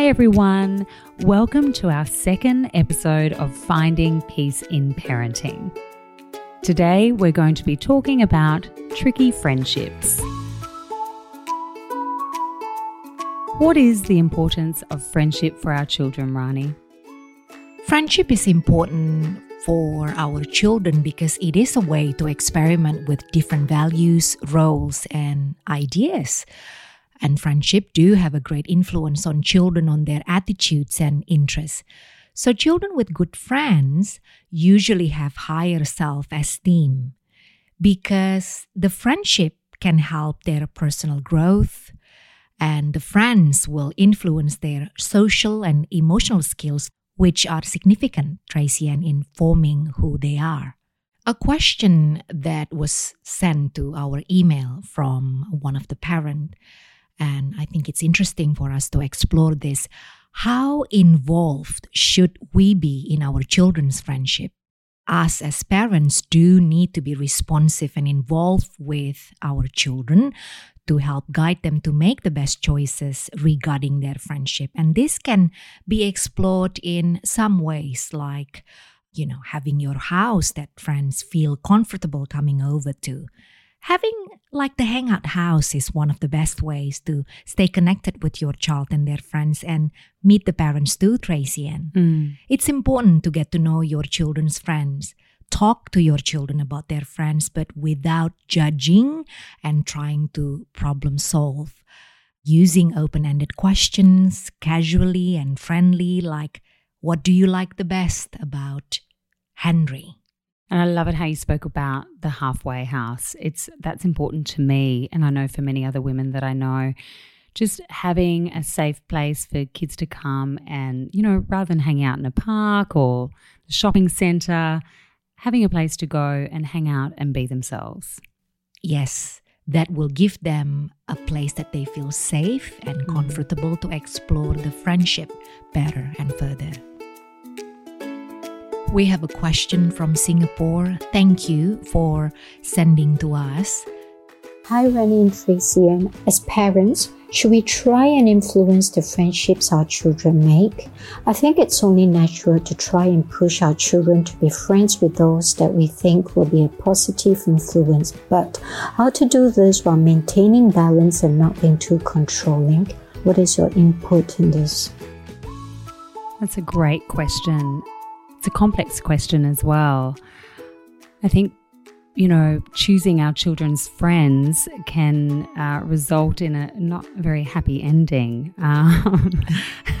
Hi, everyone. Welcome to our second episode of Finding Peace in Parenting. Today, we're going to be talking about tricky friendships. What is the importance of friendship for our children, Rani? Friendship is important for our children because it is a way to experiment with different values, roles, and ideas. And friendship do have a great influence on children on their attitudes and interests. So children with good friends usually have higher self-esteem because the friendship can help their personal growth and the friends will influence their social and emotional skills which are significant, Tracy, and in forming who they are. A question that was sent to our email from one of the parent, and I think it's interesting for us to explore this. How involved should we be in our children's friendship? Us as parents do need to be responsive and involved with our children to help guide them to make the best choices regarding their friendship. And this can be explored in some ways, like, you know, having your house that friends feel comfortable coming over to. Having like the hangout house is one of the best ways to stay connected with your child and their friends and meet the parents too, Tracy. And Mm. it's important to get to know your children's friends. Talk to your children about their friends, but without judging and trying to problem solve. Using open ended questions casually and friendly, like, What do you like the best about Henry? And I love it how you spoke about the halfway house. It's that's important to me, and I know for many other women that I know. Just having a safe place for kids to come and, you know, rather than hang out in a park or the shopping center, having a place to go and hang out and be themselves. Yes, that will give them a place that they feel safe and Mhm. comfortable to explore the friendship better and further. We have a question from Singapore. Thank you for sending to us. Hi, Rennie and Tracy. And as parents, should we try and influence the friendships our children make? I think it's only natural to try and push our children to be friends with those that we think will be a positive influence. But how to do this while maintaining balance and not being too controlling? What is your input in this? That's a great question. It's a complex question as well. I think, you know, choosing our children's friends can uh, result in a not very happy ending. Um,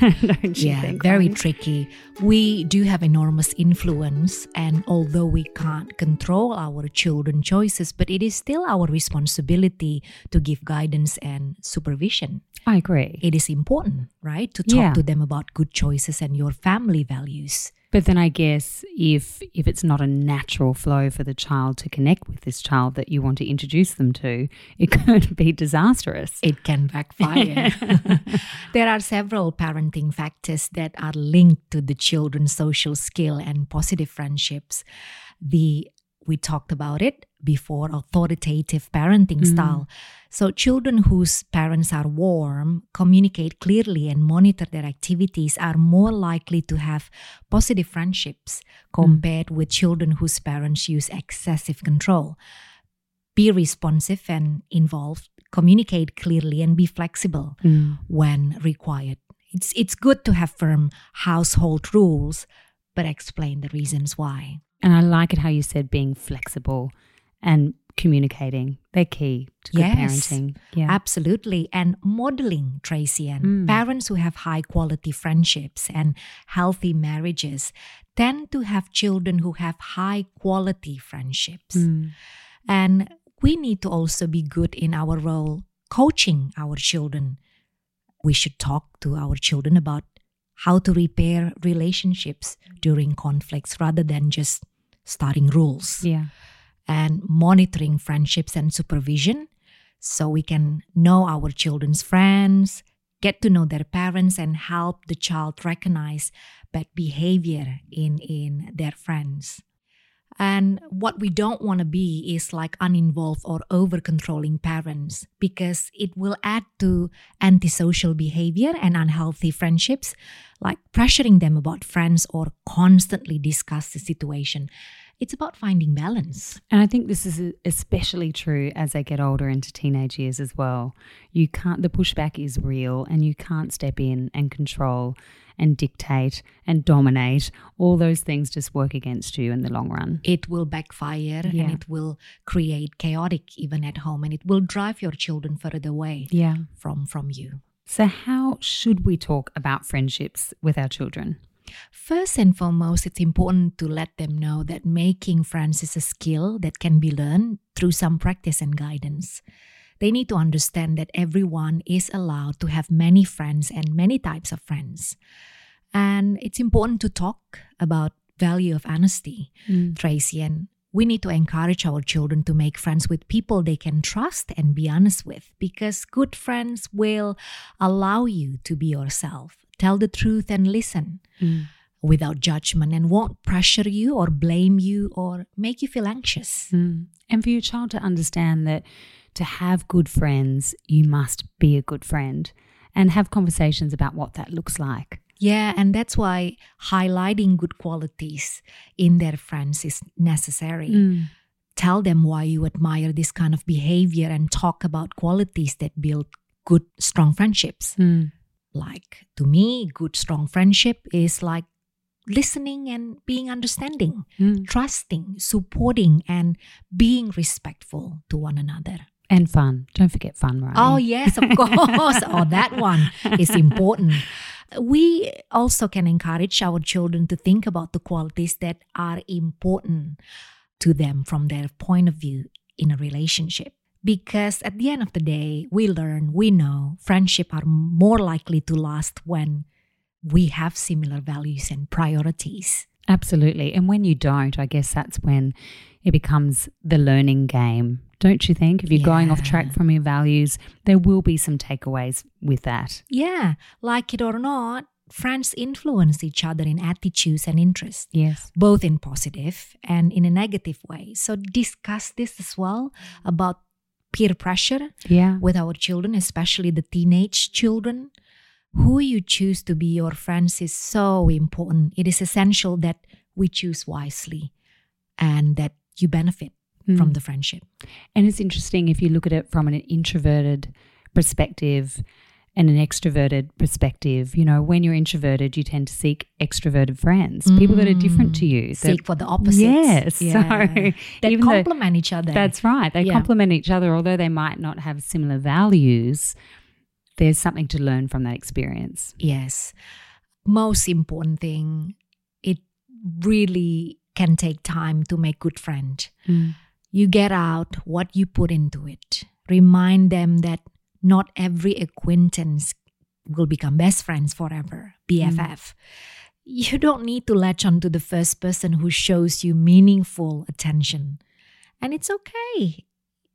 don't you yeah, think? very tricky. We do have enormous influence, and although we can't control our children's choices, but it is still our responsibility to give guidance and supervision. I agree. It is important, right, to talk Yeah. to them about good choices and your family values. But then I guess if if it's not a natural flow for the child to connect with this child that you want to introduce them to, it could be disastrous. It can backfire. there are several parenting factors that are linked to the children's social skill and positive friendships. The we talked about it before authoritative parenting Mm. style. So children whose parents are warm, communicate clearly and monitor their activities are more likely to have positive friendships compared with children whose parents use excessive control. Be responsive and involved, communicate clearly and be flexible Mm. when required. It's it's good to have firm household rules, but explain the reasons why. And I like it how you said being flexible and communicating. They're key to good Yes. parenting. Yeah. Absolutely. And modeling, Tracy, and Mm. parents who have high quality friendships and healthy marriages tend to have children who have high quality friendships. Mm. And we need to also be good in our role coaching our children. We should talk to our children about how to repair relationships during conflicts rather than just starting rules Yeah. and monitoring friendships and supervision so we can know our children's friends, get to know their parents, and help the child recognize bad behavior in, in their friends. And what we don't want to be is like uninvolved or over controlling parents because it will add to antisocial behavior and unhealthy friendships, like pressuring them about friends or constantly discuss the situation. It's about finding balance. And I think this is especially true as they get older into teenage years as well. You can't, the pushback is real and you can't step in and control and dictate and dominate, all those things just work against you in the long run. It will backfire yeah. and it will create chaotic even at home and it will drive your children further away yeah. from from you. So how should we talk about friendships with our children? First and foremost, it's important to let them know that making friends is a skill that can be learned through some practice and guidance. They need to understand that everyone is allowed to have many friends and many types of friends. And it's important to talk about value of honesty, mm. Tracy. And we need to encourage our children to make friends with people they can trust and be honest with because good friends will allow you to be yourself, tell the truth and listen. Mm. Without judgment and won't pressure you or blame you or make you feel anxious. Mm. And for your child to understand that to have good friends, you must be a good friend and have conversations about what that looks like. Yeah, and that's why highlighting good qualities in their friends is necessary. Mm. Tell them why you admire this kind of behavior and talk about qualities that build good, strong friendships. Mm. Like to me, good, strong friendship is like listening and being understanding, mm. trusting, supporting, and being respectful to one another. And fun. Don't forget fun, right? Oh, yes, of course. oh, that one is important we also can encourage our children to think about the qualities that are important to them from their point of view in a relationship. Because at the end of the day, we learn, we know friendship are more likely to last when we have similar values and priorities. Absolutely. And when you don't, I guess that's when it becomes the learning game don't you think? If you're yeah. going off track from your values, there will be some takeaways with that. Yeah, like it or not, friends influence each other in attitudes and interests. Yes. Both in positive and in a negative way. So discuss this as well about peer pressure yeah. with our children, especially the teenage children. Who you choose to be your friends is so important. It is essential that we choose wisely and that you benefit mm. from the friendship. And it's interesting if you look at it from an introverted perspective and an extroverted perspective. You know, when you're introverted, you tend to seek extroverted friends, mm. people that are different to you. Seek for the opposites. Yes. Yeah. So they complement each other. That's right. They yeah. complement each other, although they might not have similar values. There's something to learn from that experience. Yes. Most important thing, it really can take time to make good friends. Mm. You get out what you put into it. Remind them that not every acquaintance will become best friends forever, BFF. Mm. You don't need to latch on to the first person who shows you meaningful attention. And it's okay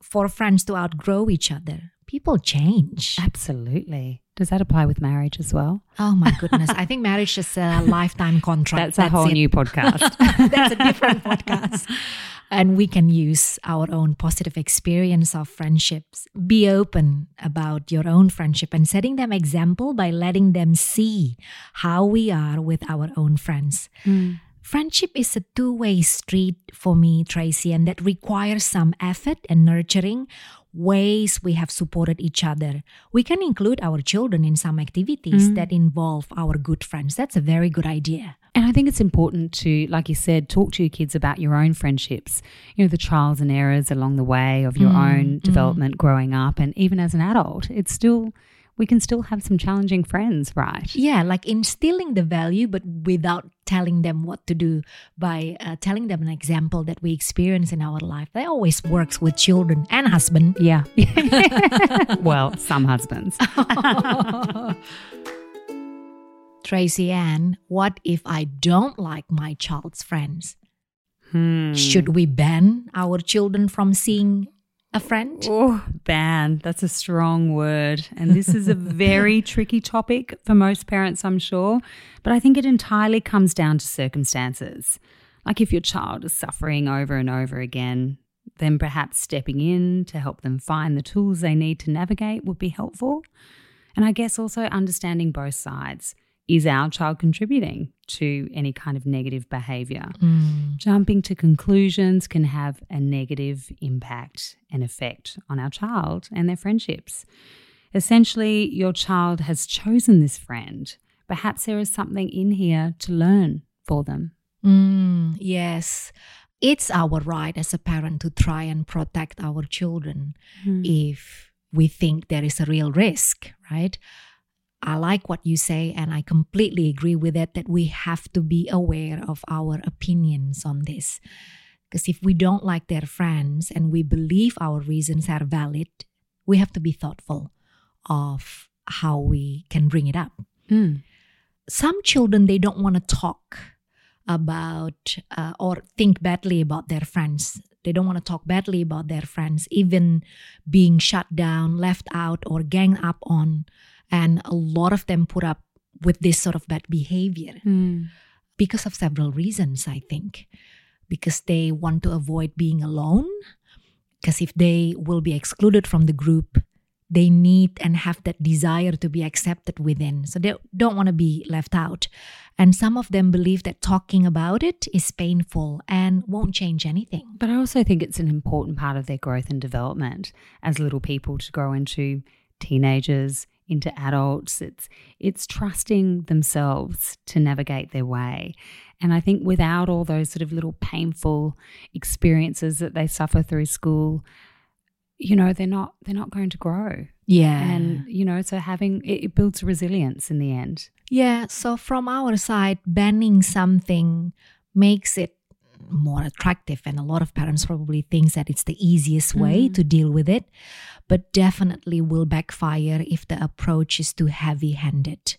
for friends to outgrow each other. People change. Absolutely. Does that apply with marriage as well? Oh my goodness. I think marriage is a lifetime contract. That's, That's a whole it. new podcast. That's a different podcast and we can use our own positive experience of friendships. Be open about your own friendship and setting them example by letting them see how we are with our own friends. Mm. Friendship is a two way street for me, Tracy, and that requires some effort and nurturing ways we have supported each other. We can include our children in some activities mm. that involve our good friends. That's a very good idea. And I think it's important to, like you said, talk to your kids about your own friendships, you know, the trials and errors along the way of your mm, own mm. development growing up. And even as an adult, it's still, we can still have some challenging friends, right? Yeah, like instilling the value, but without telling them what to do by uh, telling them an example that we experience in our life. That always works with children and husband. Yeah. well, some husbands. Tracy Ann, what if I don't like my child's friends? Hmm. Should we ban our children from seeing a friend? Oh, ban. That's a strong word. And this is a very tricky topic for most parents, I'm sure. But I think it entirely comes down to circumstances. Like if your child is suffering over and over again, then perhaps stepping in to help them find the tools they need to navigate would be helpful. And I guess also understanding both sides. Is our child contributing to any kind of negative behavior? Mm. Jumping to conclusions can have a negative impact and effect on our child and their friendships. Essentially, your child has chosen this friend. Perhaps there is something in here to learn for them. Mm, yes. It's our right as a parent to try and protect our children if we think there is a real risk, right? I like what you say, and I completely agree with it that we have to be aware of our opinions on this. Because if we don't like their friends and we believe our reasons are valid, we have to be thoughtful of how we can bring it up. Mm. Some children, they don't want to talk about uh, or think badly about their friends. They don't want to talk badly about their friends, even being shut down, left out, or ganged up on. And a lot of them put up with this sort of bad behavior Mm. because of several reasons, I think. Because they want to avoid being alone. Because if they will be excluded from the group, they need and have that desire to be accepted within. So they don't want to be left out. And some of them believe that talking about it is painful and won't change anything. But I also think it's an important part of their growth and development as little people to grow into teenagers, into adults. It's it's trusting themselves to navigate their way. And I think without all those sort of little painful experiences that they suffer through school, you know, they're not they're not going to grow. Yeah. And you know, so having it, it builds resilience in the end. Yeah, so from our side, banning something makes it more attractive and a lot of parents probably thinks that it's the easiest way mm. to deal with it but definitely will backfire if the approach is too heavy-handed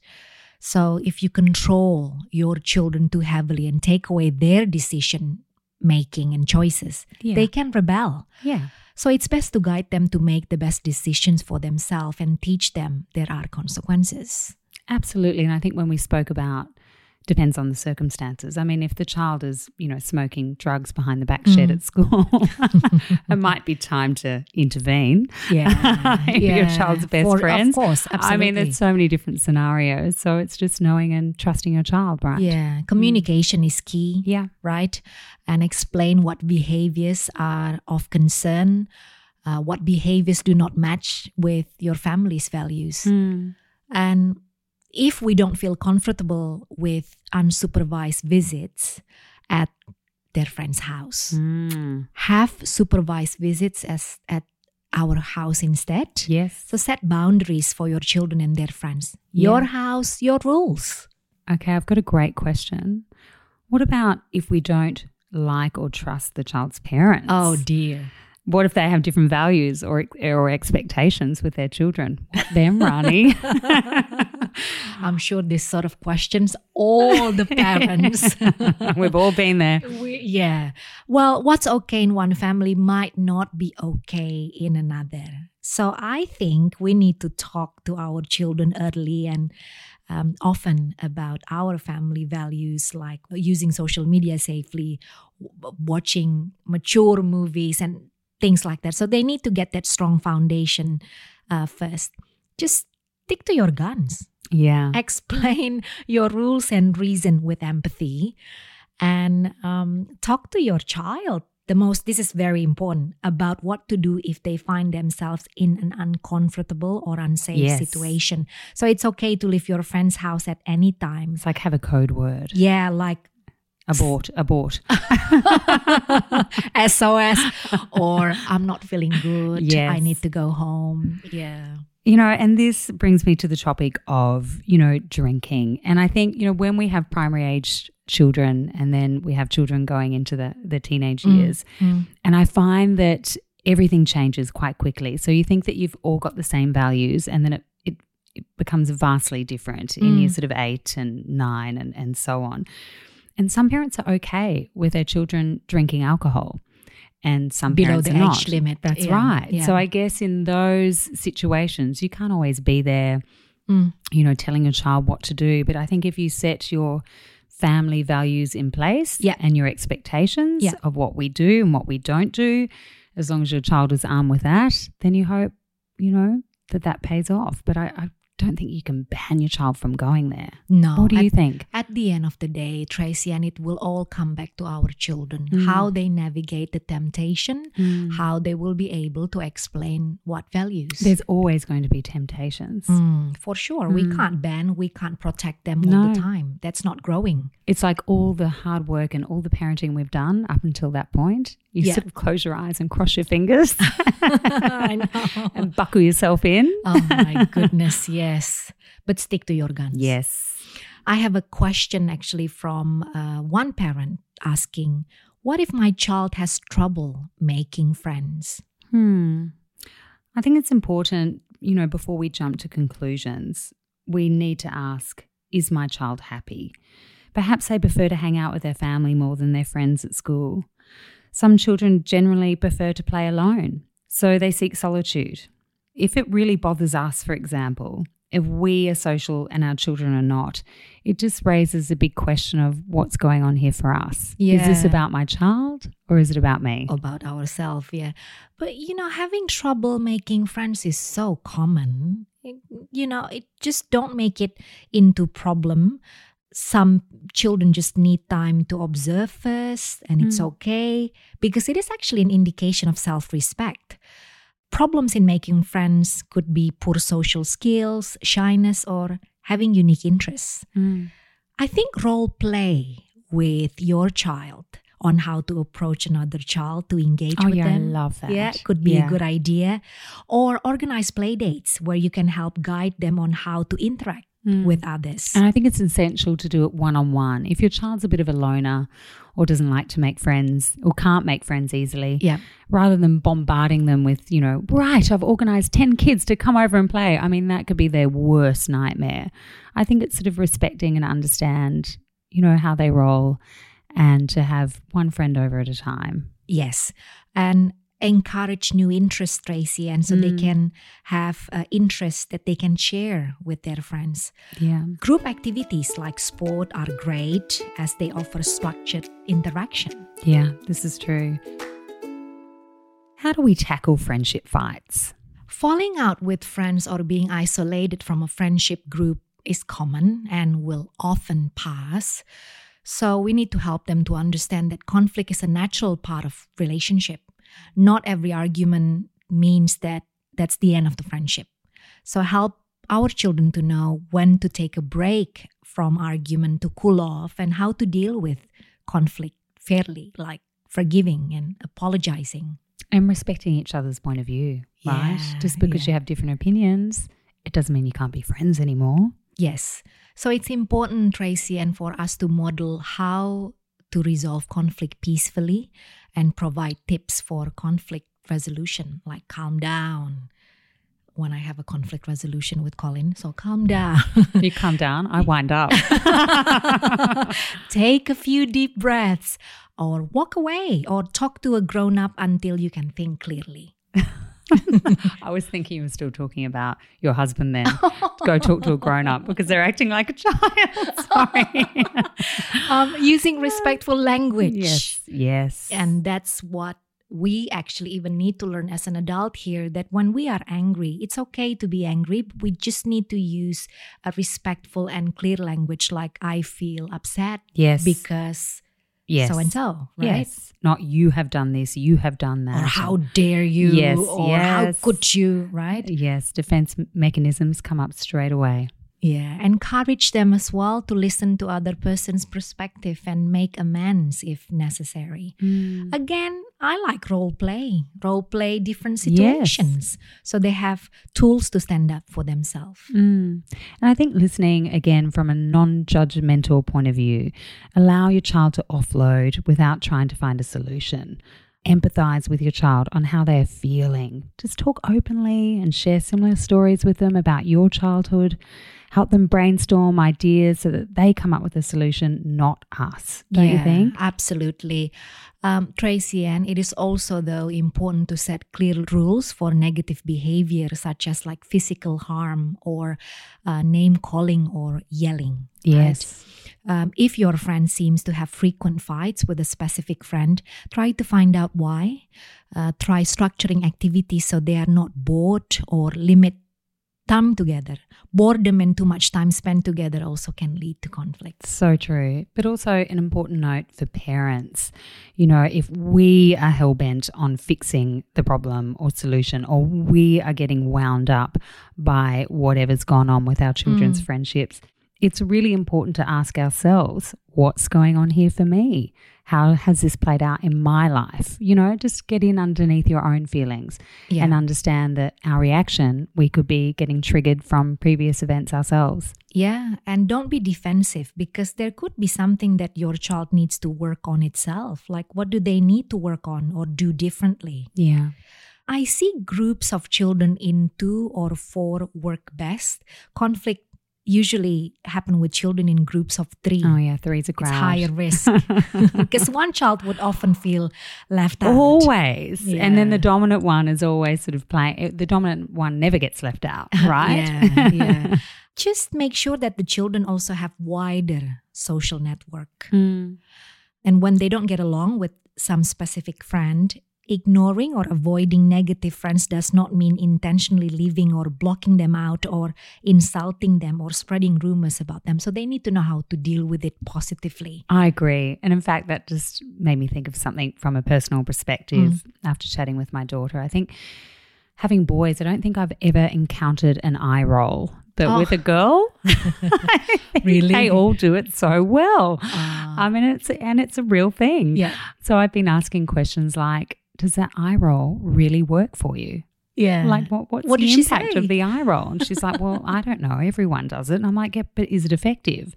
so if you control your children too heavily and take away their decision making and choices Yeah. they can rebel Yeah. so it's best to guide them to make the best decisions for themselves and teach them there are consequences Absolutely. And I think when we spoke about depends on the circumstances. I mean, if the child is, you know, smoking drugs behind the back shed at school, it might be time to intervene. Yeah, If your child's best For- friends. Of course, absolutely. I mean, there's so many different scenarios. So it's just knowing and trusting your child, right? yeah, communication is key, Yeah. right? And explain what behaviors are of concern, uh, what behaviors do not match with your family's values, Mm. and if we don't feel comfortable with unsupervised visits at their friend's house, Mm. have supervised visits as at our house instead. Yes. So set boundaries for your children and their friends. Yeah. Your house, your rules. Okay, I've got a great question. What about if we don't like or trust the child's parents? Oh, dear. What if they have different values or or expectations with their children? Them, Rani? I'm sure this sort of questions all the parents. We've all been there. We- yeah. Well, what's okay in one family might not be okay in another. So I think we need to talk to our children early and um, often about our family values, like using social media safely, w- watching mature movies, and things like that. So they need to get that strong foundation uh, first. Just stick to your guns Yeah. explain your rules and reason with empathy and um, talk to your child the most this is very important about what to do if they find themselves in an uncomfortable or unsafe Yes. situation so it's okay to leave your friend's house at any time It's like have a code word. yeah like Abort, abort. sos or i'm not feeling good Yes. i need to go home yeah You know, and this brings me to the topic of, you know, drinking. And I think, you know, when we have primary age children and then we have children going into the, the teenage years, Mm. and I find that everything changes quite quickly. So you think that you've all got the same values and then it, it, it becomes vastly different in Mm. year sort of eight and nine and, and so on. And some parents are okay with their children drinking alcohol. And some Below parents the age not. limit, That's yeah, right. yeah. So I guess in those situations, you can't always be there Mm. you know, telling your child what to do. But I think if you set your family values in place Yeah. and your expectations Yeah. of what we do and what we don't do, as long as your child is armed with that, then you hope, you know, that that pays off. But I, I don't think you can ban your child from going there. No. what do you at, think? At the end of the day, Tracy, and it will all come back to our children Mm. how they navigate the temptation, Mm. how they will be able to explain what values. There's always going to be temptations. Mm, for sure. We Mm. can't ban, we can't protect them all the time. That's not growing. It's like all the hard work and all the parenting we've done up until that point. You Yeah. sort of close your eyes and cross your fingers I know. and buckle yourself in. oh my goodness, yes. But stick to your guns. Yes. I have a question actually from uh, one parent asking, What if my child has trouble making friends? Hmm. I think it's important, you know, before we jump to conclusions, we need to ask Is my child happy? Perhaps they prefer to hang out with their family more than their friends at school. Some children generally prefer to play alone, so they seek solitude. If it really bothers us, for example, if we are social and our children are not, it just raises a big question of what's going on here for us. Is this about my child or is it about me? About ourselves, yeah. But you know, having trouble making friends is so common. It- you know, it just don't make it into problem. Some children just need time to observe first, and it's Mm. okay because it is actually an indication of self respect. Problems in making friends could be poor social skills, shyness, or having unique interests. Mm. I think role play with your child on how to approach another child to engage Oh, with yeah, I them. love that. Yeah, could be Yeah. a good idea. Or organize play dates where you can help guide them on how to interact Mm. with others. And I think it's essential to do it one on one. If your child's a bit of a loner or doesn't like to make friends or can't make friends easily, yeah. rather than bombarding them with, you know, right, I've organized 10 kids to come over and play. I mean, that could be their worst nightmare. I think it's sort of respecting and understand, you know, how they roll and to have one friend over at a time. Yes. And encourage new interests, Tracy, and so they Mm. can have uh, interests that they can share with their friends. Yeah. Group activities like sport are great as they offer structured interaction. Yeah, this is true. How do we tackle friendship fights? Falling out with friends or being isolated from a friendship group is common and will often pass. So we need to help them to understand that conflict is a natural part of relationship. Not every argument means that that's the end of the friendship. So help our children to know when to take a break from argument to cool off and how to deal with conflict fairly, like forgiving and apologizing. And respecting each other's point of view, right? Yeah, Just because yeah. you have different opinions, it doesn't mean you can't be friends anymore. Yes. So it's important, Tracy, and for us to model how to resolve conflict peacefully and provide tips for conflict resolution, like calm down. When I have a conflict resolution with Colin, so calm down. You calm down, I wind up. Take a few deep breaths, or walk away, or talk to a grown up until you can think clearly. I was thinking you were still talking about your husband then. Go talk to a grown up because they're acting like a child. Sorry. Um, using respectful language. yes. Yes. And that's what we actually even need to learn as an adult here that when we are angry, it's okay to be angry. but We just need to use a respectful and clear language like I feel upset yes. because yes. so and so, right? Yes. Not you have done this, you have done that. Or how dare you? Yes, or how could you, right? Yes. Defense mechanisms come up straight away. Yeah. Encourage them as well to listen to other person's perspective and make amends if necessary. Mm. Again, I like role play, role play different Yes. situations. So they have tools to stand up for themselves. Mm. And I think listening again from a non judgmental point of view, allow your child to offload without trying to find a solution. Empathize with your child on how they are feeling. Just talk openly and share similar stories with them about your childhood help them brainstorm ideas so that they come up with a solution, not us. Don't you think? Absolutely. Um, Tracy, and it is also, though, important to set clear rules for negative behavior, such as like physical harm or uh, name calling or yelling. Yes. Right? Um, if your friend seems to have frequent fights with a specific friend, try to find out why. Uh, try structuring activities so they are not bored or limit time together. Boredom and too much time spent together also can lead to conflicts. So true. But also, an important note for parents you know, if we are hell bent on fixing the problem or solution, or we are getting wound up by whatever's gone on with our children's mm. friendships, it's really important to ask ourselves what's going on here for me? How has this played out in my life? You know, just get in underneath your own feelings yeah. and understand that our reaction, we could be getting triggered from previous events ourselves. Yeah, and don't be defensive because there could be something that your child needs to work on itself. Like, what do they need to work on or do differently? Yeah. I see groups of children in two or four work best. Conflict usually happen with children in groups of three. Oh yeah, three is a crowd. It's higher risk because one child would often feel left out. Always, yeah. and then the dominant one is always sort of playing. Eh, the dominant one never gets left out, right? yeah, yeah. Just make sure that the children also have wider social network, mm. and when they don't get along with some specific friend, Ignoring or avoiding negative friends does not mean intentionally leaving or blocking them out or insulting them or spreading rumors about them. So they need to know how to deal with it positively. I agree. And in fact, that just made me think of something from a personal perspective mm. after chatting with my daughter. I think having boys, I don't think I've ever encountered an eye roll. But oh. with a girl, really, they all do it so well. Uh. I mean, it's and it's a real thing. Yeah. So I've been asking questions like, does that eye roll really work for you? Yeah. Like, what, what's what the impact of the eye roll? And she's like, well, I don't know. Everyone does it. And I'm like, yeah, but is it effective?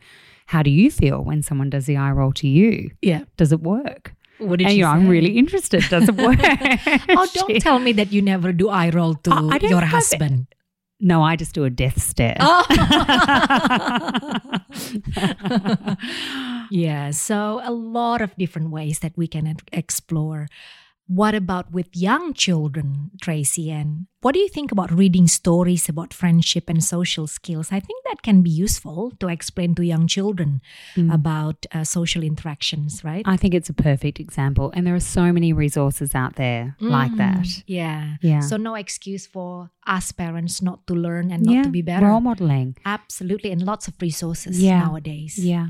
How do you feel when someone does the eye roll to you? Yeah. Does it work? What did and, you know, I'm really interested. Does it work? oh, don't she, tell me that you never do eye roll to oh, your husband. It. No, I just do a death stare. Oh. yeah, so a lot of different ways that we can explore what about with young children, Tracy? And what do you think about reading stories about friendship and social skills? I think that can be useful to explain to young children mm. about uh, social interactions, right? I think it's a perfect example. And there are so many resources out there mm. like that. Yeah. Yeah. So, no excuse for us parents not to learn and not yeah. to be better. Role modeling. Absolutely. And lots of resources yeah. nowadays. Yeah.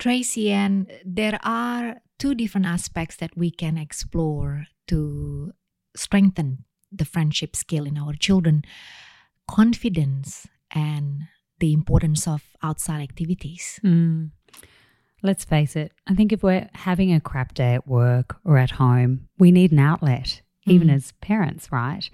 Tracy, and there are two different aspects that we can explore to strengthen the friendship skill in our children confidence and the importance of outside activities. Mm. Let's face it, I think if we're having a crap day at work or at home, we need an outlet, even mm. as parents, right?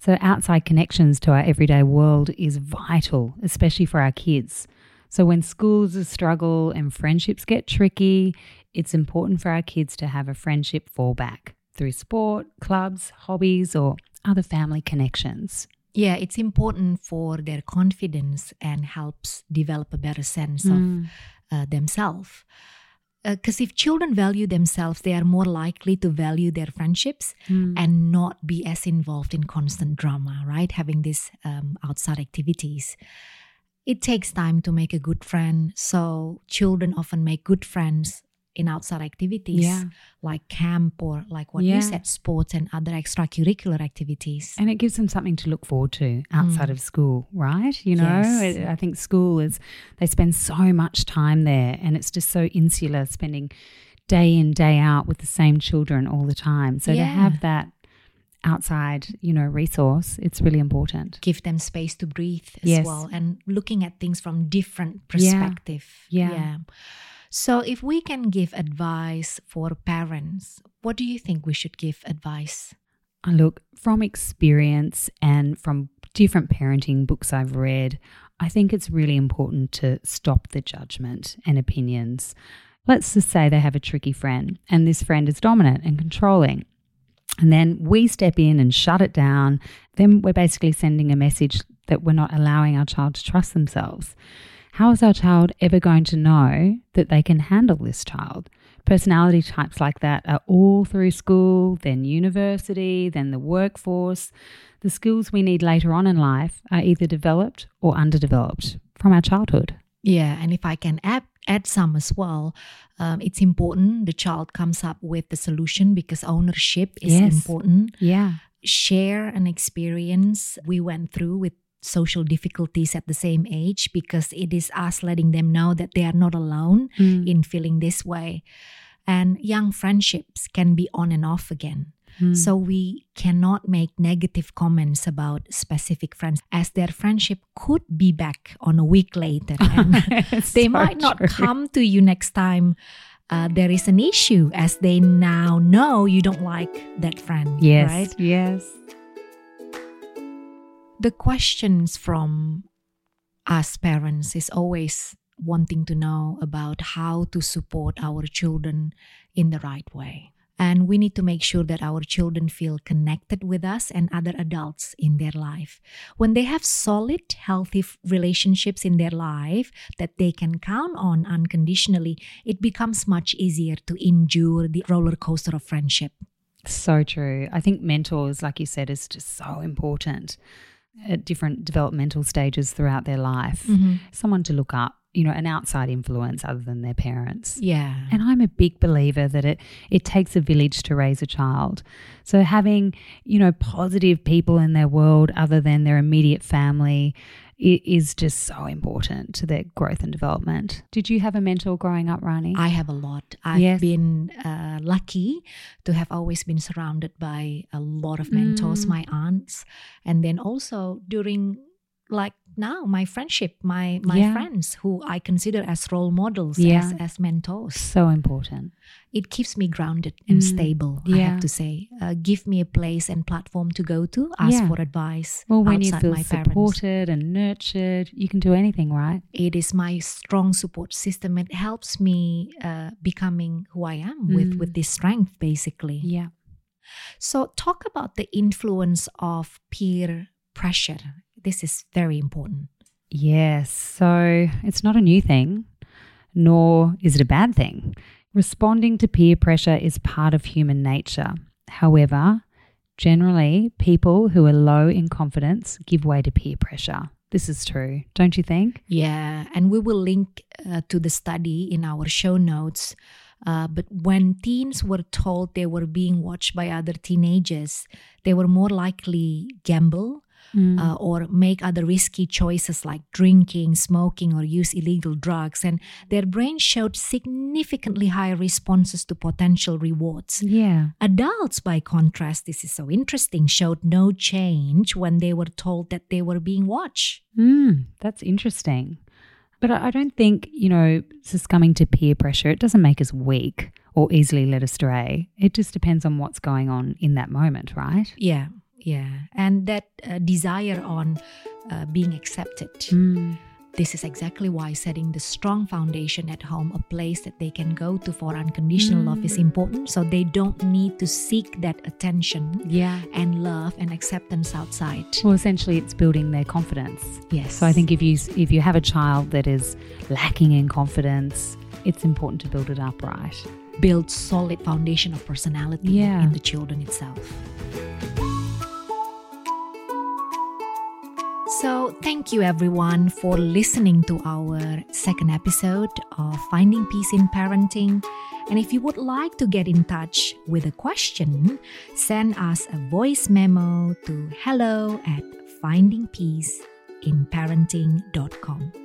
So, outside connections to our everyday world is vital, especially for our kids. So, when schools struggle and friendships get tricky, it's important for our kids to have a friendship fallback through sport, clubs, hobbies, or other family connections. Yeah, it's important for their confidence and helps develop a better sense mm. of uh, themselves. Because uh, if children value themselves, they are more likely to value their friendships mm. and not be as involved in constant drama, right? Having these um, outside activities. It takes time to make a good friend. So, children often make good friends in outside activities yeah. like camp or like what yeah. you said sports and other extracurricular activities and it gives them something to look forward to outside mm. of school right you know yes. i think school is they spend so much time there and it's just so insular spending day in day out with the same children all the time so yeah. to have that outside you know resource it's really important give them space to breathe as yes. well and looking at things from different perspective yeah. yeah. So, if we can give advice for parents, what do you think we should give advice? Uh, look, from experience and from different parenting books I've read, I think it's really important to stop the judgment and opinions. Let's just say they have a tricky friend, and this friend is dominant and controlling. And then we step in and shut it down. Then we're basically sending a message that we're not allowing our child to trust themselves. How is our child ever going to know that they can handle this child? Personality types like that are all through school, then university, then the workforce. The skills we need later on in life are either developed or underdeveloped from our childhood. Yeah, and if I can add add some as well, um, it's important the child comes up with the solution because ownership is Yes. important. Yeah. Share an experience we went through with social difficulties at the same age because it is us letting them know that they are not alone Mm. in feeling this way. And young friendships can be on and off again. Mm. So we cannot make negative comments about specific friends as their friendship could be back on a week later. And they so might not true. come to you next time uh, there is an issue as they now know you don't like that friend. Yes. Right? Yes. The questions from us parents is always wanting to know about how to support our children in the right way. And we need to make sure that our children feel connected with us and other adults in their life. When they have solid, healthy relationships in their life that they can count on unconditionally, it becomes much easier to endure the roller coaster of friendship. So true. I think mentors, like you said, is just so important at different developmental stages throughout their life. Mm-hmm. Someone to look up, you know, an outside influence other than their parents. Yeah. And I'm a big believer that it it takes a village to raise a child. So having, you know, positive people in their world other than their immediate family i- is just so important to their growth and development. Did you have a mentor growing up, Rani? I have a lot. I've Yes. been uh, lucky to have always been surrounded by a lot of mentors, Mm. my aunts, and then also during like now my friendship, my my Yeah. friends who I consider as role models, Yeah. as as mentors. so important. It keeps me grounded and Mm. stable. I have to say, uh, give me a place and platform to go to, ask Yeah. for advice. Well, when you feel my parents. supported and nurtured, you can do anything, right? it is my strong support system. It helps me uh, becoming who I am with Mm. with this strength, basically. Yeah. So, talk about the influence of peer pressure. This is very important. Yes. So it's not a new thing, nor is it a bad thing. Responding to peer pressure is part of human nature. However, generally, people who are low in confidence give way to peer pressure. This is true, don't you think? Yeah, and we will link uh, to the study in our show notes. Uh, but when teens were told they were being watched by other teenagers, they were more likely gamble uh, or make other risky choices like drinking, smoking, or use illegal drugs, and their brain showed significantly higher responses to potential rewards. yeah. Adults, by contrast, this is so interesting, showed no change when they were told that they were being watched. Mm, that's interesting. But I I don't think, you know, succumbing to peer pressure, it doesn't make us weak or easily led astray. It just depends on what's going on in that moment, right? Yeah, yeah. And that uh, desire on uh, being accepted. Mm. This is exactly why setting the strong foundation at home, a place that they can go to for unconditional love, is important. So they don't need to seek that attention Yeah. and love and acceptance outside. Well, essentially, it's building their confidence. Yes. So I think if you if you have a child that is lacking in confidence, it's important to build it up right. build solid foundation of personality Yeah. in the children itself. So, thank you everyone for listening to our second episode of Finding Peace in Parenting. And if you would like to get in touch with a question, send us a voice memo to hello at findingpeaceinparenting.com.